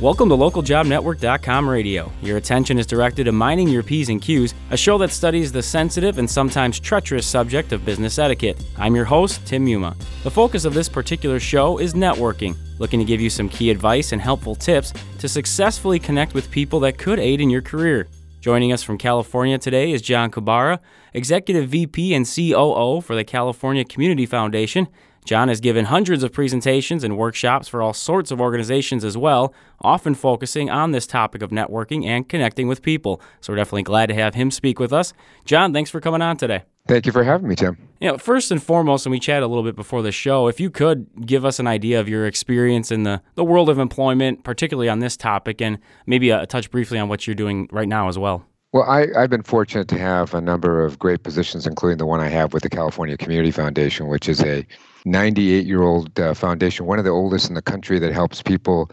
Welcome to localjobnetwork.com radio. Your attention is directed to minding your P's and Q's, a show that studies the sensitive and sometimes treacherous subject of business etiquette. I'm your host, Tim Muma. The focus of this particular show is networking, looking to give you some key advice and helpful tips to successfully connect with people that could aid in your career. Joining us from California today is John Kobara, Executive VP and COO for the California Community Foundation. John has given hundreds of presentations and workshops for all sorts of organizations as well, often focusing on this topic of networking and connecting with people. So we're definitely glad to have him speak with us. John, thanks for coming on today. Thank you for having me, Tim. You know, first and foremost, and we chatted a little bit before the show, if you could give us an idea of your experience in the, the world of employment, particularly on this topic, and maybe a, a touch briefly on what you're doing right now as well. Well, I, have been fortunate to have a number of great positions, including the one I have with the California Community Foundation, which is a 98 year old uh, foundation, one of the oldest in the country that helps people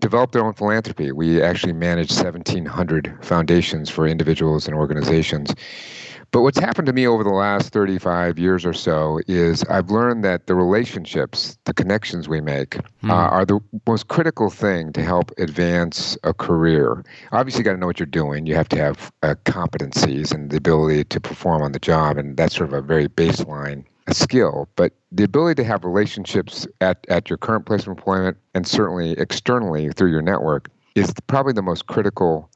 develop their own philanthropy. We actually manage 1,700 foundations for individuals and organizations. But what's happened to me over the last 35 years or so is I've learned that the relationships, the connections we make, mm. uh, are the most critical thing to help advance a career. Obviously, you got to know what you're doing. You have to have uh, competencies and the ability to perform on the job, and that's sort of a very baseline skill. But the ability to have relationships at, at your current place of employment and certainly externally through your network is probably the most critical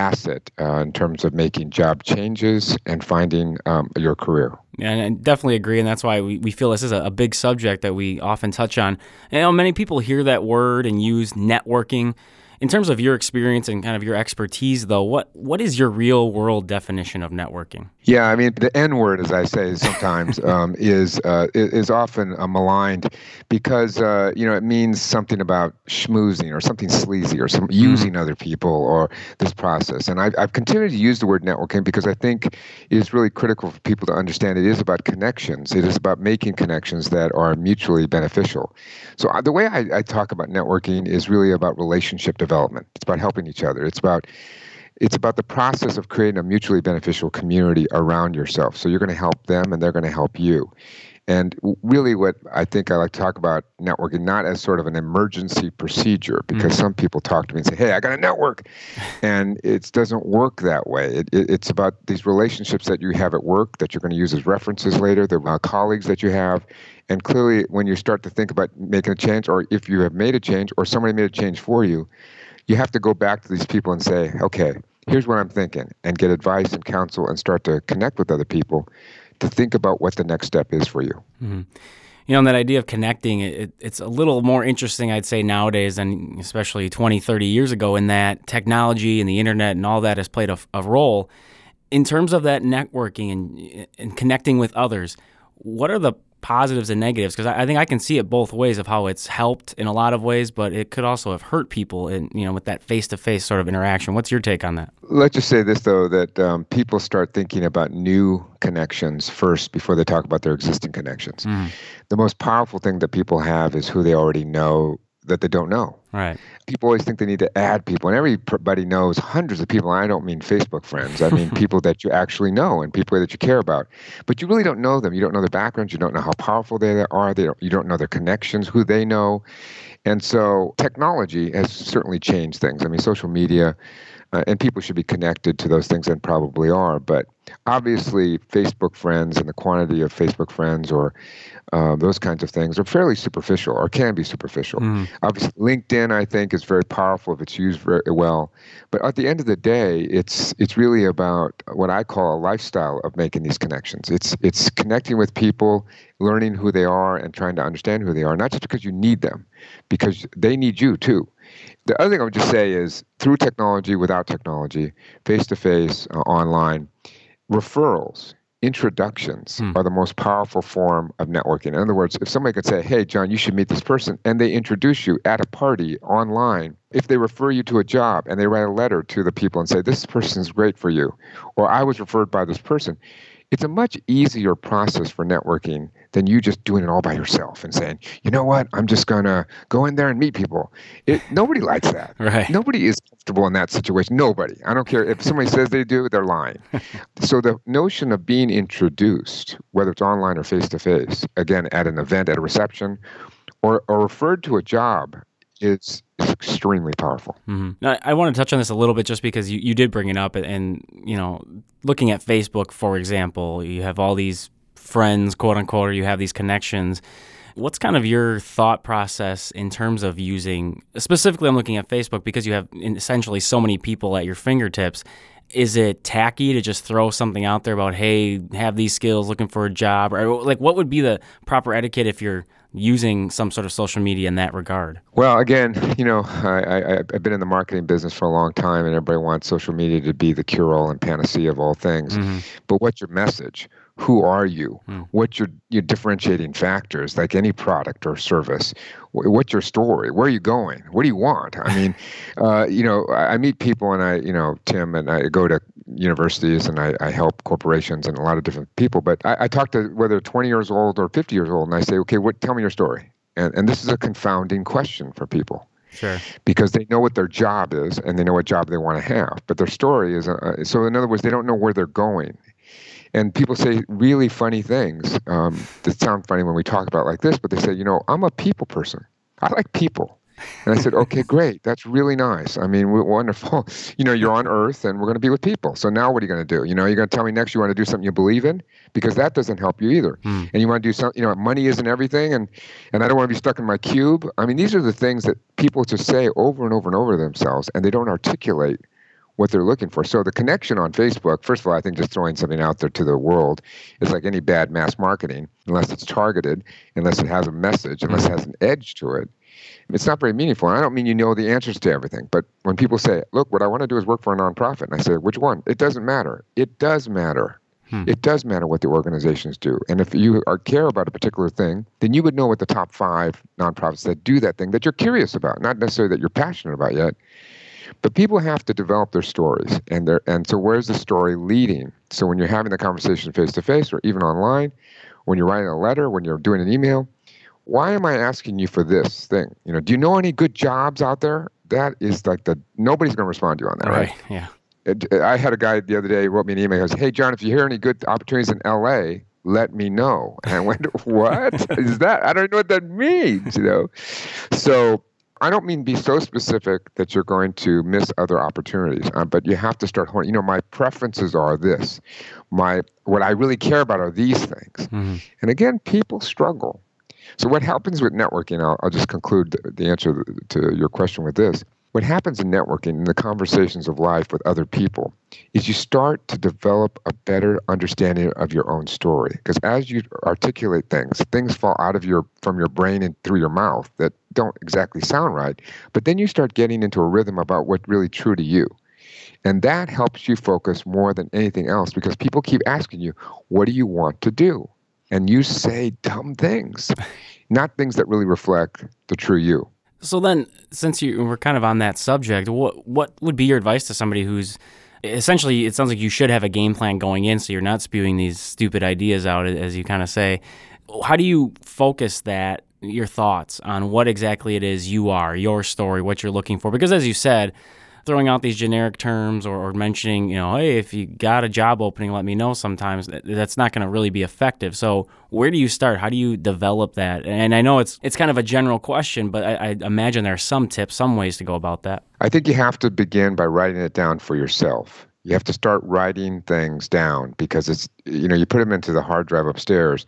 asset uh, in terms of making job changes and finding um, your career. Yeah, and I definitely agree, and that's why we, we feel this is a, a big subject that we often touch on. You know, many people hear that word and use networking in terms of your experience and kind of your expertise, though, what what is your real world definition of networking? Yeah, I mean the N word, as I say sometimes, um, is uh, is often uh, maligned because uh, you know it means something about schmoozing or something sleazy or some mm-hmm. using other people or this process. And I've, I've continued to use the word networking because I think it is really critical for people to understand it is about connections. It is about making connections that are mutually beneficial. So uh, the way I, I talk about networking is really about relationship development development. It's about helping each other. It's about it's about the process of creating a mutually beneficial community around yourself. So you're going to help them and they're going to help you. And really, what I think I like to talk about networking not as sort of an emergency procedure, because mm-hmm. some people talk to me and say, "Hey, I got a network," and it doesn't work that way. It, it, it's about these relationships that you have at work that you're going to use as references later, the uh, colleagues that you have, and clearly, when you start to think about making a change, or if you have made a change, or somebody made a change for you, you have to go back to these people and say, okay, here's what I'm thinking, and get advice and counsel and start to connect with other people to think about what the next step is for you. Mm-hmm. You know, and that idea of connecting, it, it's a little more interesting, I'd say, nowadays than especially 20, 30 years ago, in that technology and the internet and all that has played a, a role. In terms of that networking and, and connecting with others, what are the positives and negatives because I, I, think I can see it both ways of how it's helped in a lot of ways, but it could also have hurt people in you know with that face to face sort of interaction. What's your take on that? Let's just say this though that um, people start thinking about new connections first before they talk about their existing connections. Mm. The most powerful thing that people have is who they already know that they don't know. Right. People always think they need to add people, and everybody knows hundreds of people. I don't mean Facebook friends. I mean people that you actually know and people that you care about. But you really don't know them. You don't know their backgrounds. You don't know how powerful they are. They don't, you don't know their connections, who they know. And so technology has certainly changed things. I mean, social media, uh, and people should be connected to those things and probably are. But obviously, Facebook friends and the quantity of Facebook friends or uh, those kinds of things are fairly superficial or can be superficial. Mm. Obviously, LinkedIn, I think, is very powerful if it's used very well. But at the end of the day, it's it's really about what I call a lifestyle of making these connections. It's it's connecting with people, learning who they are, and trying to understand who they are, not just because you need them, because they need you too. The other thing I would just say is through technology, without technology, face to face, online, referrals introductions hmm. are the most powerful form of networking. In other words, if somebody could say, Hey, John, you should meet this person, and they introduce you at a party online, if they refer you to a job and they write a letter to the people and say, This person is great for you, or I was referred by this person, it's a much easier process for networking than you just doing it all by yourself and saying, you know what, I'm just gonna go in there and meet people. It, nobody likes that. Right. Nobody is comfortable in that situation. Nobody. I don't care if somebody says they do, they're lying. so the notion of being introduced, whether it's online or face to face, again at an event, at a reception, or, or referred to a job is, extremely powerful. Mm-hmm. Now, I want to touch on this a little bit just because you, you did bring it up. And, you know, looking at Facebook, for example, you have all these friends, quote unquote, or you have these connections. What's kind of your thought process in terms of using, specifically, I'm looking at Facebook because you have essentially so many people at your fingertips. Is it tacky to just throw something out there about, hey, have these skills, looking for a job? Or like, what would be the proper etiquette if you're using some sort of social media in that regard? Well, again, you know, I, have been in the marketing business for a long time, and everybody wants social media to be the cure-all and panacea of all things. Mm-hmm. But what's your message? who are you hmm. what's your, your differentiating factors like any product or service what's your story where are you going what do you want i mean uh, you know I, I, meet people and i you know tim and i go to universities and i, I help corporations and a lot of different people but I, I, talk to whether 20 years old or 50 years old and i say okay what tell me your story and, and this is a confounding question for people Sure. Because they know what their job is and they know what job they want to have, but their story is uh, so. In other words, they don't know where they're going, and people say really funny things um, that sound funny when we talk about like this, but they say, you know, I'm a people person. I like people. And I said, okay, great. That's really nice. I mean, wonderful. You know, you're on Earth and we're going to be with people. So now what are you going to do? You know, you're going to tell me next you want to do something you believe in? Because that doesn't help you either. Mm. And you want to do something, you know, money isn't everything. And, and I don't want to be stuck in my cube. I mean, these are the things that people just say over and over and over themselves and they don't articulate what they're looking for. So the connection on Facebook, first of all, I think just throwing something out there to the world is like any bad mass marketing, unless it's targeted, unless it has a message, unless it has an edge to it. It's not very meaningful. And I don't mean you know the answers to everything, but when people say, look, what I want to do is work for a nonprofit, and I say, which one? It doesn't matter. It does matter. Hmm. It does matter what the organizations do. And if you are, care about a particular thing, then you would know what the top five nonprofits that do that thing that you're curious about, not necessarily that you're passionate about yet, but people have to develop their stories, and their and so where's the story leading? So when you're having the conversation face to face, or even online, when you're writing a letter, when you're doing an email, why am I asking you for this thing? You know, do you know any good jobs out there? That is like the nobody's going to respond to you on that, right? right? Yeah. I had a guy the other day wrote me an email. He goes, "Hey, John, if you hear any good opportunities in L.A., let me know." And I went, "What is that? I don't know what that means." You know, so I don't mean be so specific that you're going to miss other opportunities, uh, but you have to start honing. You know, my preferences are this. My what I really care about are these things. Mm-hmm. And again, people struggle. So what happens with networking? I'll, I'll just conclude the, answer to your question with this. What happens in networking in the conversations of life with other people is you start to develop a better understanding of your own story. Because as you articulate things things fall out of your from your brain and through your mouth that don't exactly sound right but then you start getting into a rhythm about what's really true to you. And that helps you focus more than anything else because people keep asking you what do you want to do and you say dumb things not things that really reflect the true you so then, since you were kind of on that subject, what what would be your advice to somebody who's essentially? It sounds like you should have a game plan going in, so you're not spewing these stupid ideas out, as you kind of say. How do you focus that your thoughts on what exactly it is you are, your story, what you're looking for? Because as you said, throwing out these generic terms or, or, mentioning, you know, hey, if you got a job opening, let me know sometimes, that's not going to really be effective. So where do you start? How do you develop that? And I know it's it's kind of a general question, but I, I imagine there are some tips, some ways to go about that. I think you have to begin by writing it down for yourself. You have to start writing things down because it's, you know, you put them into the hard drive upstairs,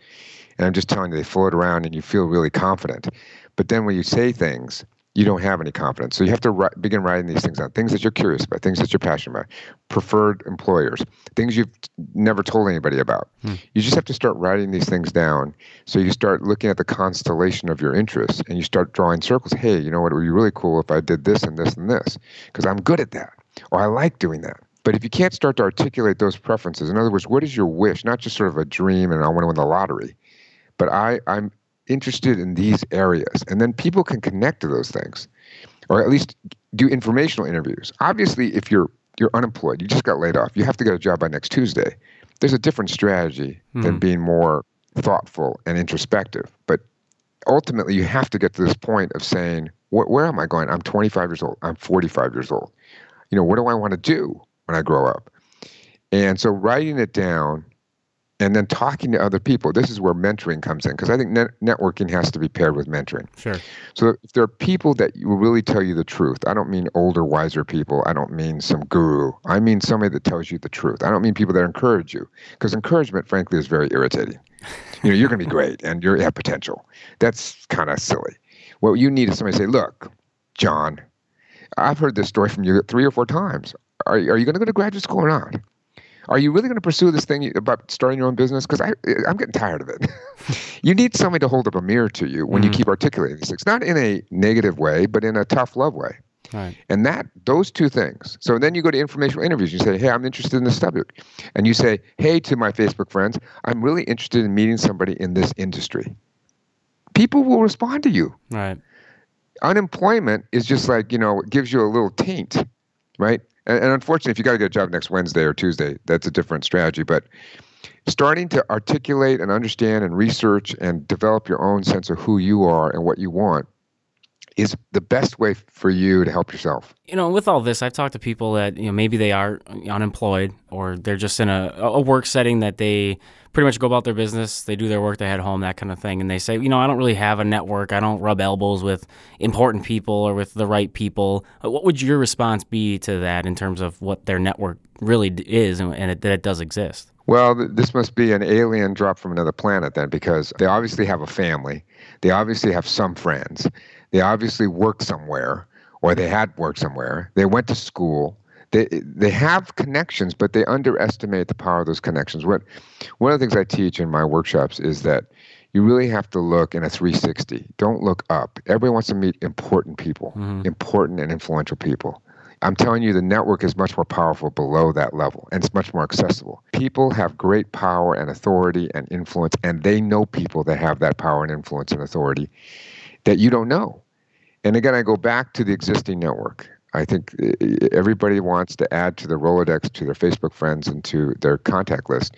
and I'm just telling you, they float around and you feel really confident. But then when you say things, you don't have any confidence. So you have to write, begin writing these things down. Things that you're curious about, things that you're passionate about, preferred employers, things you've never told anybody about. Hmm. You just have to start writing these things down. So you start looking at the constellation of your interests and you start drawing circles. Hey, you know what? It would be really cool if I did this and this and this because I'm good at that or I like doing that. But if you can't start to articulate those preferences, in other words, what is your wish? Not just sort of a dream and I want to win the lottery, but I, I'm interested in these areas. And then people can connect to those things, or at least do informational interviews. Obviously, if you're you're unemployed, you just got laid off, you have to get a job by next Tuesday. There's a different strategy mm-hmm. than hmm. being more thoughtful and introspective. But ultimately, you have to get to this point of saying, where am I going? I'm 25 years old. I'm 45 years old. You know, what do I want to do when I grow up? And so writing it down and then talking to other people. This is where mentoring comes in because I think net- networking has to be paired with mentoring. Sure. So if there are people that will really tell you the truth, I don't mean older, wiser people. I don't mean some guru. I mean somebody that tells you the truth. I don't mean people that encourage you because encouragement, frankly, is very irritating. You know, you're going to be great and you have potential. That's kind of silly. What you need is somebody to say, look, John, I've heard this story from you three or four times. Are, are you going to go to graduate school or not? Are you really going to pursue this thing about starting your own business? Because I'm getting tired of it. you need somebody to hold up a mirror to you when mm-hmm. you keep articulating these things, not in a negative way, but in a tough love way. Right. And that those two things. So then you go to informational interviews. You say, "Hey, I'm interested in this subject," and you say, "Hey, to my Facebook friends, I'm really interested in meeting somebody in this industry." People will respond to you. Right. Unemployment is just like you know, it gives you a little taint, right? And, and unfortunately, if you got to get a job next Wednesday or Tuesday, that's a different strategy. But starting to articulate and understand and research and develop your own sense of who you are and what you want is the best way for you to help yourself. You know, with all this, I've talked to people that you know maybe they are unemployed or they're just in a, a work setting that they pretty much go about their business. They do their work, they head home, that kind of thing. And they say, you know, I don't really have a network. I don't rub elbows with important people or with the right people. Uh, what would your response be to that in terms of what their network really is and, and it, that it does exist? Well, this must be an alien drop from another planet then, because they obviously have a family. They obviously have some friends. They obviously work somewhere, or they had worked somewhere. They went to school they they have connections, but they underestimate the power of those connections. What one of the things I teach in my workshops is that you really have to look in a 360. Don't look up. Everybody wants to meet important people, mm-hmm. important and influential people. I'm telling you, the network is much more powerful below that level, and it's much more accessible. People have great power and authority and influence, and they know people that have that power and influence and authority that you don't know. And again, I go back to the existing network. I think uh, uh, everybody wants to add to the Rolodex, to their Facebook friends, and to their contact list.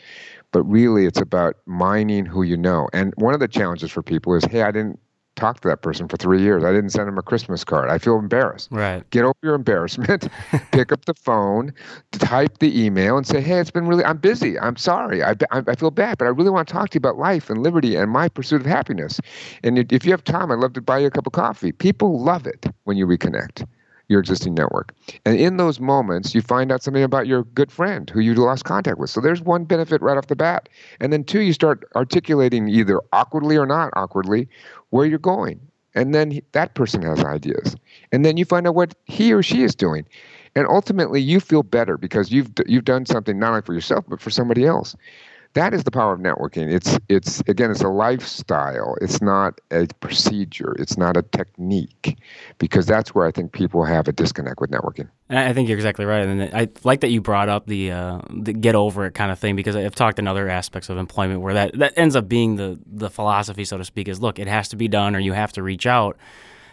But really, it's about mining who you know. And one of the challenges for people is, hey, I didn't talk to that person for three years. I didn't send them a Christmas card. I feel embarrassed. Right. Get over your embarrassment. pick up the phone, type the email, and say, "Hey, it's been really. I'm busy. I'm sorry. I, I, I feel bad, but I really want to talk to you about life and liberty and my pursuit of happiness. And if you have time, I'd love to buy you a cup of coffee. People love it when you reconnect your existing network. And in those moments, you find out something about your good friend who you lost contact with. So there's one benefit right off the bat. And then two, you start articulating either awkwardly or not awkwardly where you're going. And then he, that person has ideas. And then you find out what he or she is doing. And ultimately, you feel better because you've you've done something not only for yourself but for somebody else that is the power of networking. It's it's again, it's a lifestyle. It's not a procedure. It's not a technique, because that's where I think people have a disconnect with networking. And I think you're exactly right, and I like that you brought up the, uh, the get over it kind of thing because I've talked in other aspects of employment where that that ends up being the the philosophy, so to speak, is look, it has to be done, or you have to reach out.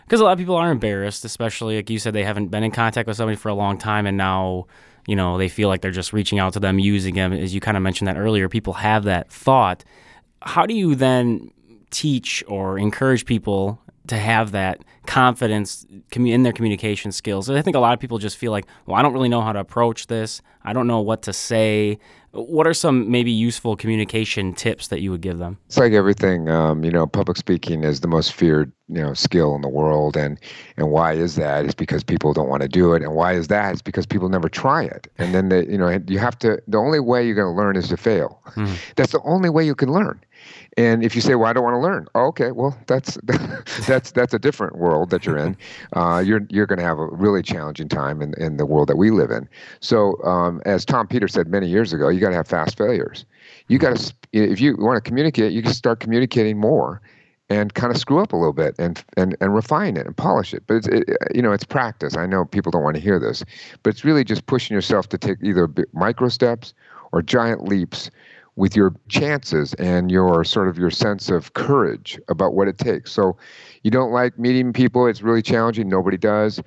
Because a lot of people are embarrassed, especially like you said, they haven't been in contact with somebody for a long time, and now you know, they feel like they're just reaching out to them, using them. As you kind of mentioned that earlier, people have that thought. How do you then teach or encourage people to have that confidence in their communication skills? I think a lot of people just feel like, well, I don't really know how to approach this. I don't know what to say. What are some maybe useful communication tips that you would give them? It's like everything. Um, you know, public speaking is the most feared you know skill in the world, and and why is that? It's because people don't want to do it, and why is that? It's because people never try it, and then they, you know you have to. The only way you're going to learn is to fail. Mm. That's the only way you can learn. And if you say, "Well, I don't want to learn," oh, okay, well, that's that's that's a different world that you're in. Uh, you're you're going to have a really challenging time in in the world that we live in. So, um, as Tom Peters said many years ago, you got to have fast failures. You got to if you want to communicate, you can start communicating more and kind of screw up a little bit and and and refine it and polish it. But it's it, you know it's practice. I know people don't want to hear this, but it's really just pushing yourself to take either micro steps or giant leaps with your chances and your sort of your sense of courage about what it takes. So you don't like meeting people, it's really challenging, nobody does.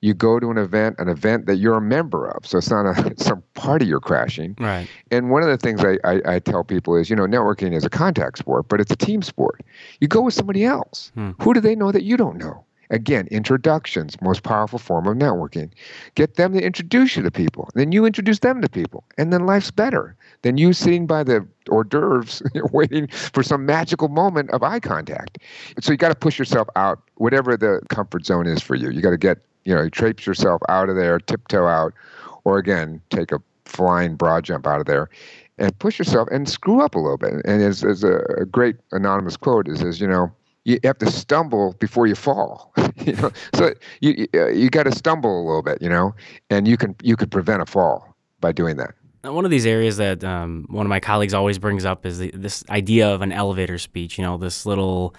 You go to an event, an event that you're a member of. So it's not a, some party you're crashing. Right. And one of the things I, I, I, tell people is, you know, networking is a contact sport, but it's a team sport. You go with somebody else. Hmm. Who do they know that you don't know? Again, introductions, most powerful form of networking. Get them to introduce you to people. Then you introduce them to people. And then life's better than you sitting by the hors d'oeuvres waiting for some magical moment of eye contact. So you got to push yourself out, whatever the comfort zone is for you. You got to get, you know, traipse yourself out of there, tiptoe out, or again, take a flying broad jump out of there and push yourself and screw up a little bit. And as, as a, great anonymous quote is, is, you know, you have to stumble before you fall. you know, so you you, you got to stumble a little bit, you know, and you can you can prevent a fall by doing that. One of these areas that um, one of my colleagues always brings up is the, this idea of an elevator speech. You know, this little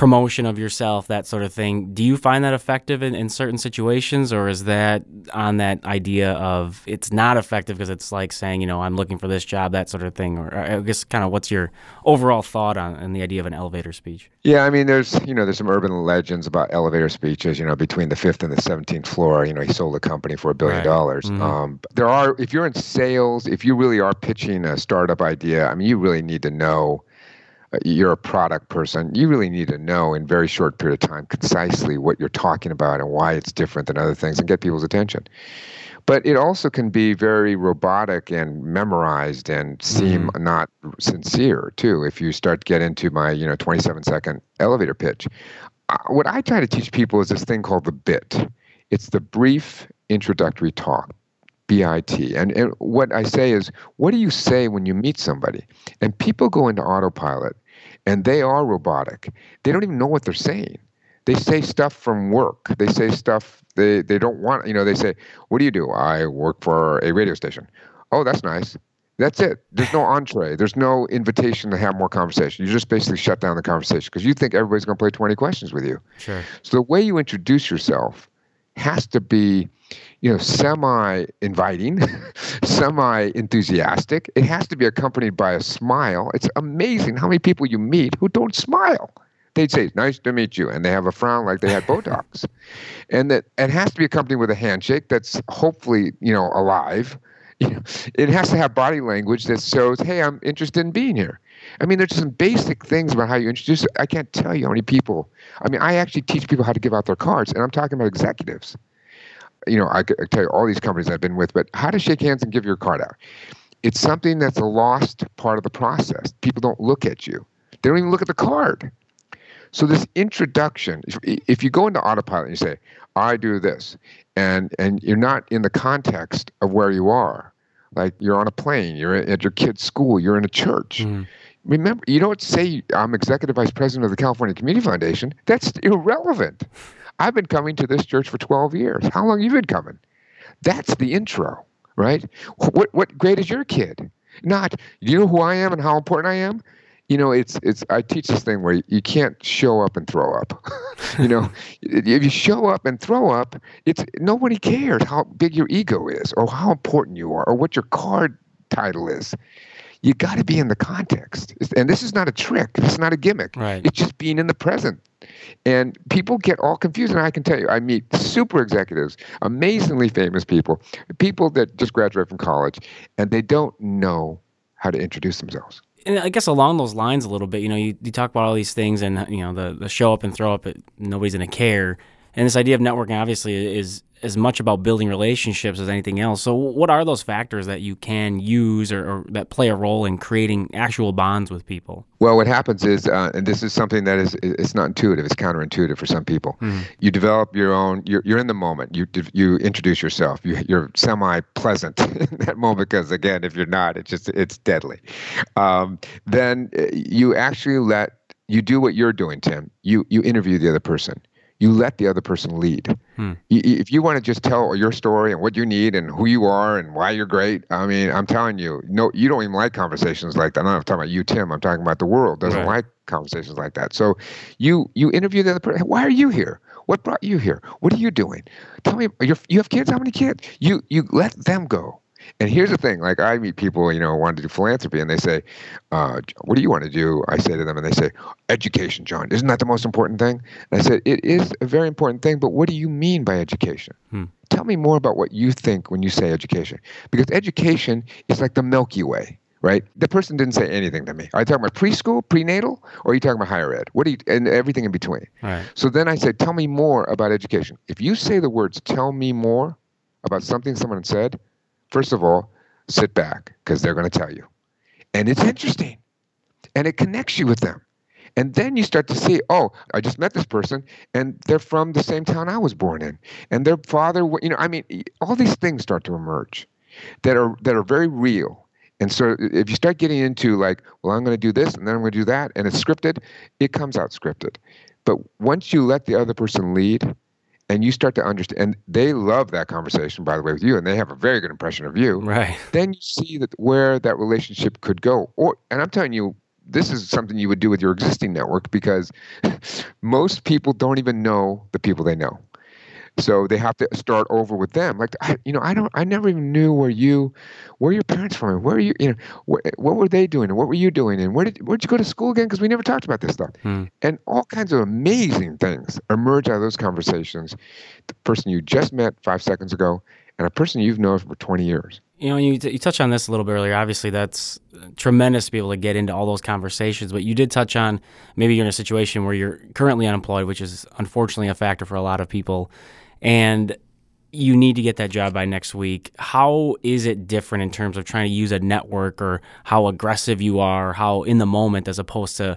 promotion of yourself, that sort of thing. Do you find that effective in, in certain situations, or is that on that idea of it's not effective because it's like saying, you know, I'm looking for this job, that sort of thing? Or I guess kind of what's your overall thought on, on the idea of an elevator speech? Yeah, I mean, there's you know, there's some urban legends about elevator speeches. You know, between the fifth and the seventeenth floor, you know, he sold a company for a billion right. dollars. Mm-hmm. Um, there are, if you're in sales, if you really are pitching a startup idea, I mean, you really need to know you're a product person, you really need to know in very short period of time concisely what you're talking about and why it's different than other things and get people's attention. But it also can be very robotic and memorized and seem mm. not sincere too. If you start to get into my, you know, 27 second elevator pitch, uh, what I try to teach people is this thing called the bit. It's the brief introductory talk. BIT. And, and what I say is, what do you say when you meet somebody? And people go into autopilot and they are robotic. They don't even know what they're saying. They say stuff from work. They say stuff they, they don't want, you know, they say, What do you do? I work for a radio station. Oh, that's nice. That's it. There's no entree. There's no invitation to have more conversation. You just basically shut down the conversation because you think everybody's going to play 20 questions with you. Sure. So the way you introduce yourself has to be you know, semi inviting, semi enthusiastic. It has to be accompanied by a smile. It's amazing how many people you meet who don't smile. They'd say, "Nice to meet you," and they have a frown like they had Botox, and that it has to be accompanied with a handshake that's hopefully you know alive. You know, it has to have body language that shows, "Hey, I'm interested in being here." I mean, there's some basic things about how you introduce. I can't tell you how many people. I mean, I actually teach people how to give out their cards, and I'm talking about executives you know, I, I tell you all these companies I've been with, but how to shake hands and give your card out. It's something that's a lost part of the process. People don't look at you. They don't even look at the card. So this introduction, if, if you go into autopilot and you say, "I do this," and and you're not in the context of where you are, like you're on a plane, you're at your kid's school, you're in a church. Mm. Remember, you don't say I'm executive vice president of the California Community Foundation. That's irrelevant. I've been coming to this church for 12 years. How long you been coming? That's the intro, right? What what grade is your kid? Not, do you know who I am and how important I am? You know, it's it's. I teach this thing where you can't show up and throw up. you know, if you show up and throw up, it's nobody cares how big your ego is, or how important you are, or what your card title is you got to be in the context. And this is not a trick. It's not a gimmick. Right. It's just being in the present. And people get all confused. And I can tell you, I meet super executives, amazingly famous people, people that just graduate from college, and they don't know how to introduce themselves. And I guess along those lines a little bit, you know, you, you talk about all these things and, you know, the, the show up and throw up, it, nobody's going to care. And this idea of networking obviously is as much about building relationships as anything else. So, what are those factors that you can use or, or that play a role in creating actual bonds with people? Well, what happens is, uh, and this is something that is it's not intuitive; it's counterintuitive for some people. Mm-hmm. You develop your own. You're, you're in the moment. You you introduce yourself. You, you're semi pleasant in that moment because again, if you're not, it's just it's deadly. Um, then uh, you actually let you do what you're doing, Tim. You you interview the other person you let the other person lead. Hmm. If you want to just tell your story and what you need and who you are and why you're great, I mean, I'm telling you, no, you don't even like conversations like that. I'm not talking about you, Tim. I'm talking about the world doesn't right. like conversations like that. So you you interview the other person. Why are you here? What brought you here? What are you doing? Tell me. you have kids? How many kids? You you let them go. And here's the thing: like I meet people, you know, want to do philanthropy, and they say, uh, "What do you want to do?" I say to them, and they say, "Education, John. Isn't that the most important thing?" And I said, "It is a very important thing, but what do you mean by education?" Hmm. Tell me more about what you think when you say education, because education is like the Milky Way. right? The person didn't say anything to me. Are you talking about preschool, prenatal, or are you talking about higher ed? What do you, and everything in between. Right. So then I said, tell me more about education. If you say the words, tell me more about something someone said, first of all, sit back because they're going to tell you. And it's interesting and it connects you with them. And then you start to see, oh, I just met this person, and they're from the same town I was born in, and their father, you know, I mean, all these things start to emerge that are that are very real. And so if you start getting into like, well, I'm going to do this and then I'm going to do that, and it's scripted, it comes out scripted. But once you let the other person lead, and you start to understand, and they love that conversation, by the way, with you, and they have a very good impression of you. Right. Then you see that where that relationship could go. Or, and I'm telling you, this is something you would do with your existing network because most people don't even know the people they know. So they have to start over with them. Like, I, you know, I don't, I never even knew where you, where your parents from, where are you, you know, wh- what were they doing, and what were you doing, and where did, where'd you go to school again? Because we never talked about this stuff. Hmm. And all kinds of amazing things emerge out of those conversations. The person you just met five seconds ago, and a person you've known for 20 years. You know, you, t- you touched on this a little bit earlier. Obviously, that's tremendous to be able to get into all those conversations. But you did touch on maybe you're in a situation where you're currently unemployed, which is unfortunately a factor for a lot of people, and you need to get that job by next week. How is it different in terms of trying to use a network or how aggressive you are, how in the moment as opposed to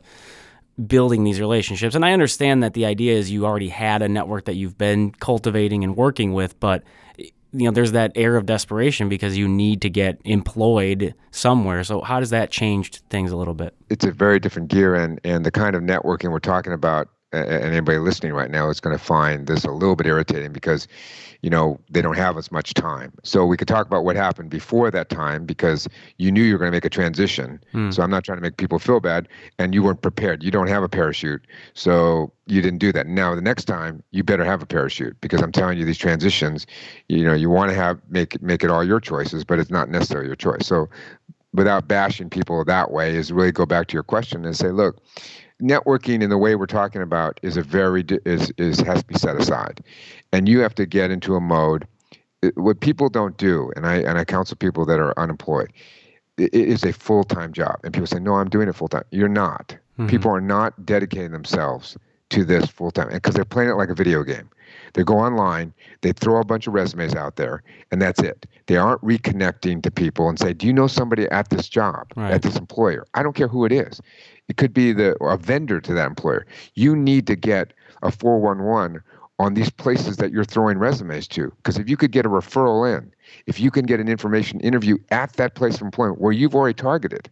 building these relationships? And I understand that the idea is you already had a network that you've been cultivating and working with, but you know there's that air of desperation because you need to get employed somewhere so how does that change things a little bit it's a very different gear and and the kind of networking we're talking about and anybody listening right now is going to find this a little bit irritating because you know they don't have as much time. So we could talk about what happened before that time because you knew you were going to make a transition. Hmm. so i'm not trying to make people feel bad and you weren't prepared. You don't have a parachute so you didn't do that. Now the next time you better have a parachute because i'm telling you these transitions you know you want to have make it make it all your choices but it's not necessarily your choice. So without bashing people that way is really go back to your question and say look networking in the way we're talking about is a very is is has to be set aside. And you have to get into a mode it- what people don't do and i and i counsel people that are unemployed it it is a full-time job. And people say no i'm doing it full-time. You're not. Mhm. people are not dedicating themselves to this full-time because they're playing it like a video game. They go online they throw a bunch of resumes out there and that's it. They aren't reconnecting to people and say do you know somebody at this job Right. at this employer? I don't care who it is it could be the a vendor to that employer. You need to get a 411 on these places that you're throwing resumes to because if you could get a referral in if you can get an information interview at that place of employment where you've already targeted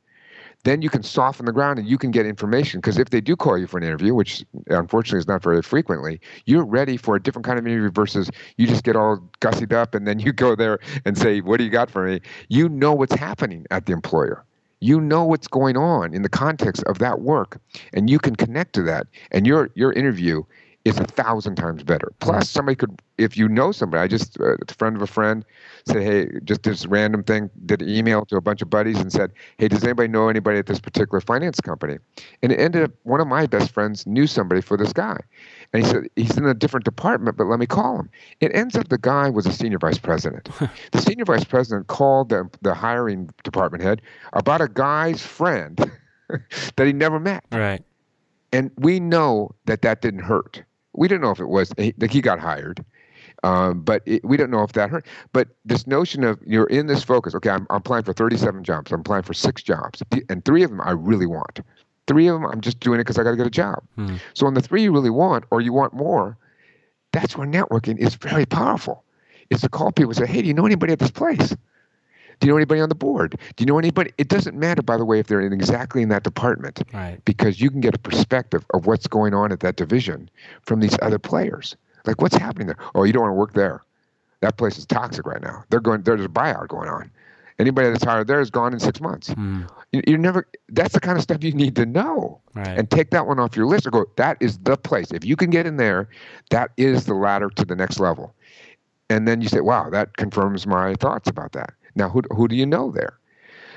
then you can soften the ground and you can get information. Because if they do call you for an interview which unfortunately is not very frequently you're ready for a different kind of interview versus you just get all gussied up and then you go there and say what do you got for me? You know what's happening at the employer you know what's going on in the context of that work and you can connect to that and your your interview is a thousand times better. Plus somebody could if you know somebody i just uh, a friend of a friend said hey just this random thing did an email to a bunch of buddies and said hey does anybody know anybody at this particular finance company? And it ended up one of my best friends knew somebody for this guy and he said he's in a different department but let me call him it ends up the guy was a senior vice president the senior vice president called the, the hiring department head about a guy's friend that he never met right and we know that that didn't hurt. We didn't know if it was like he got hired, um, but it, we don't know if that hurt. But this notion of you're in this focus. Okay, I'm, I'm applying for 37 jobs. I'm applying for six jobs, and three of them I really want. Three of them I'm just doing it because I got to get a job. Hmm. So on the three you really want, or you want more, that's where networking is very powerful. Is to call people and say, Hey, do you know anybody at this place? Do you know anybody on the board? Do you know anybody? It doesn't matter, by the way, if they're in exactly in that department right because you can get a perspective of what's going on at that division from these other players. Like what's happening there? Oh, you don't want to work there. That place is toxic right now. They're going. There's a buyout going on. Anybody that's hired there is gone in six months. Hmm. You, you're never. That's the kind of stuff you need to know right and take that one off your list and go. That is the place. If you can get in there, that is the ladder to the next level. And then you say, "Wow, that confirms my thoughts about that." Now, who who do you know there?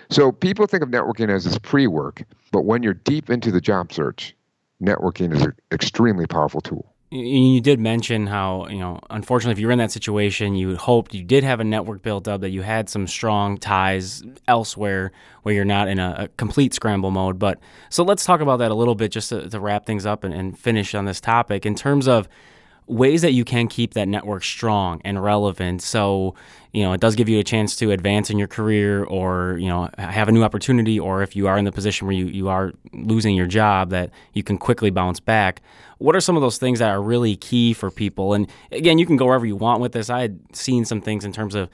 So people think of networking as this pre-work, but when you're deep into the job search, networking is an extremely powerful tool. You did mention how, you know, unfortunately, if you were in that situation, you hoped you did have a network built up, that you had some strong ties elsewhere where you're not in a, a complete scramble mode. But so let's talk about that a little bit just to, to wrap things up and, and finish on this topic in terms of ways that you can keep that network strong and relevant. So, you know, it does give you a chance to advance in your career or, you know, have a new opportunity, or if you are in the position where you, you are losing your job, that you can quickly bounce back. What are some of those things that are really key for people? And again, you can go wherever you want with this. I had seen some things in terms of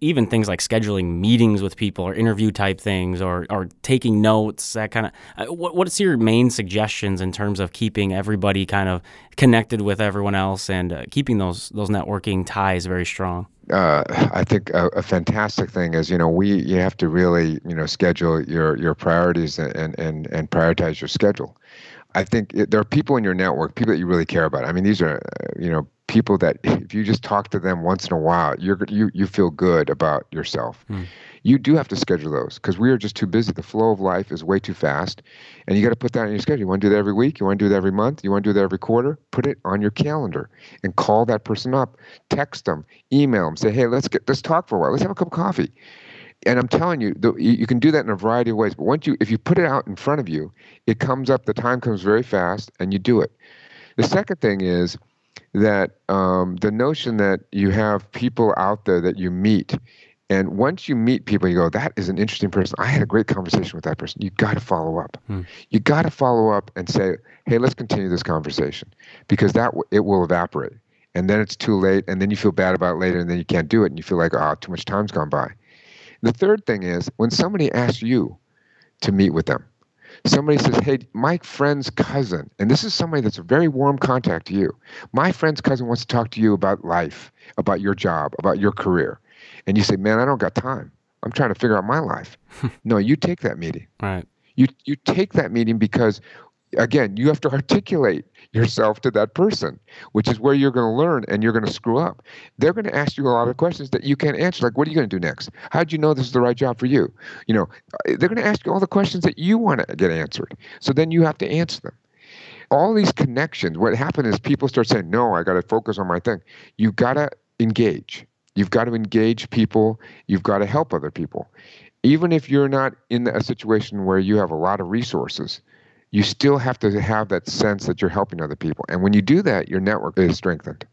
even things like scheduling meetings with people or interview type things or, or taking notes, that kind of. Uh, what, what's your main suggestions in terms of keeping everybody kind of connected with everyone else and uh, keeping those those networking ties very strong? Uh, I think a, a, fantastic thing is you know we you have to really you know schedule your your priorities and and and prioritize your schedule. I think it, there are people in your network, people that you really care about. I mean, these are uh, you know people that if you just talk to them once in a while, you're you you feel good about yourself. Mm. You do have to schedule those because we are just too busy. The flow of life is way too fast, and you got to put that in your schedule. You want to do that every week. You want to do that every month. You want to do that every quarter. Put it on your calendar and call that person up. Text them, email them, say, "Hey, let's get let's talk for a while. Let's have a cup of coffee." and I'm telling you, you can do that in a variety of ways. But once you, if you put it out in front of you, it comes up. The time comes very fast, and you do it. The second thing is that um, the notion that you have people out there that you meet and once you meet people, you go, that is an interesting person. I had a great conversation with that person. You got to follow up. Hmm. You got to follow up and say, hey, let's continue this conversation because that w- it will evaporate. And then it's too late. And then you feel bad about it later. And then you can't do it. And you feel like, oh, too much time's gone by. The third thing is when somebody asks you to meet with them, somebody says, Hey, my friend's cousin, and this is somebody that's a very warm contact to you. My friend's cousin wants to talk to you about life, about your job, about your career. And you say, Man, I don't got time. I'm trying to figure out my life. no, you take that meeting. Right. You you take that meeting because again, you have to articulate yourself to that person, which is where you're going to learn and you're going to screw up. They're going to ask you a lot of questions that you can't answer. Like, what are you going to do next? How do you know this is the right job for you? You know, uh, they're going to ask you all the questions that you want to get answered. So then you have to answer them. All these connections, what happened is people start saying, no, I got to focus on my thing. You got to engage. You've got to engage people. You've got to help other people. Even if you're not in a situation where you have a lot of resources, you still have to have that sense that you're helping other people. And when you do that, your network is strengthened.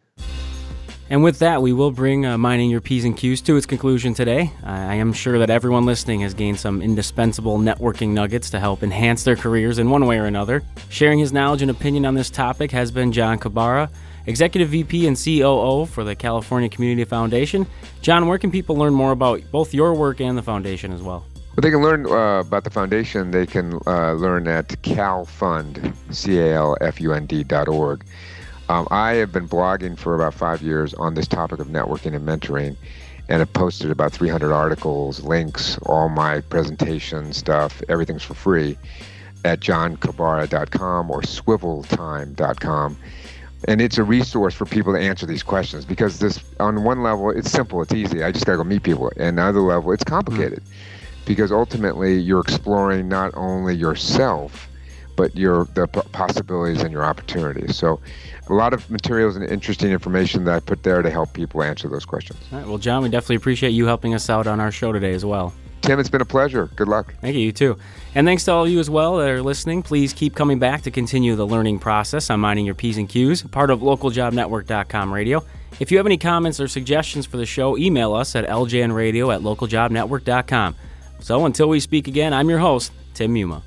And with that, we will bring uh, Minding Your P's and Q's to its conclusion today. I am sure that everyone listening has gained some indispensable networking nuggets to help enhance their careers in one way or another. Sharing his knowledge and opinion on this topic has been John Kobara, Executive VP and COO for the California Community Foundation. John, where can people learn more about both your work and the foundation as well? Well, they can learn uh, about the foundation. They can uh, learn at calfund, C-A-L-F-U-N-D dot org. Um, I have been blogging for about five years on this topic of networking and mentoring, and have posted about 300 articles, links, all my presentation stuff. Everything's for free at johnkobara.com or swiveltime.com. And it's a resource for people to answer these questions because this, on one level, it's simple, it's easy. I just got to go meet people. And another level, it's complicated. Mm-hmm because ultimately you're exploring not only yourself but your the possibilities and your opportunities. So, a lot of materials and interesting information that I put there to help people answer those questions. All right. Well, John, we definitely appreciate you helping us out on our show today as well. Tim, it's been a pleasure. Good luck. Thank you. You too. And thanks to all of you as well that are listening. Please keep coming back to continue the learning process on Minding Your P's and Q's, part of localjobnetwork.com radio. If you have any comments or suggestions for the show, email us at ljnradio at localjobnetwork.com. So until we speak again, I'm your host, Tim Muma.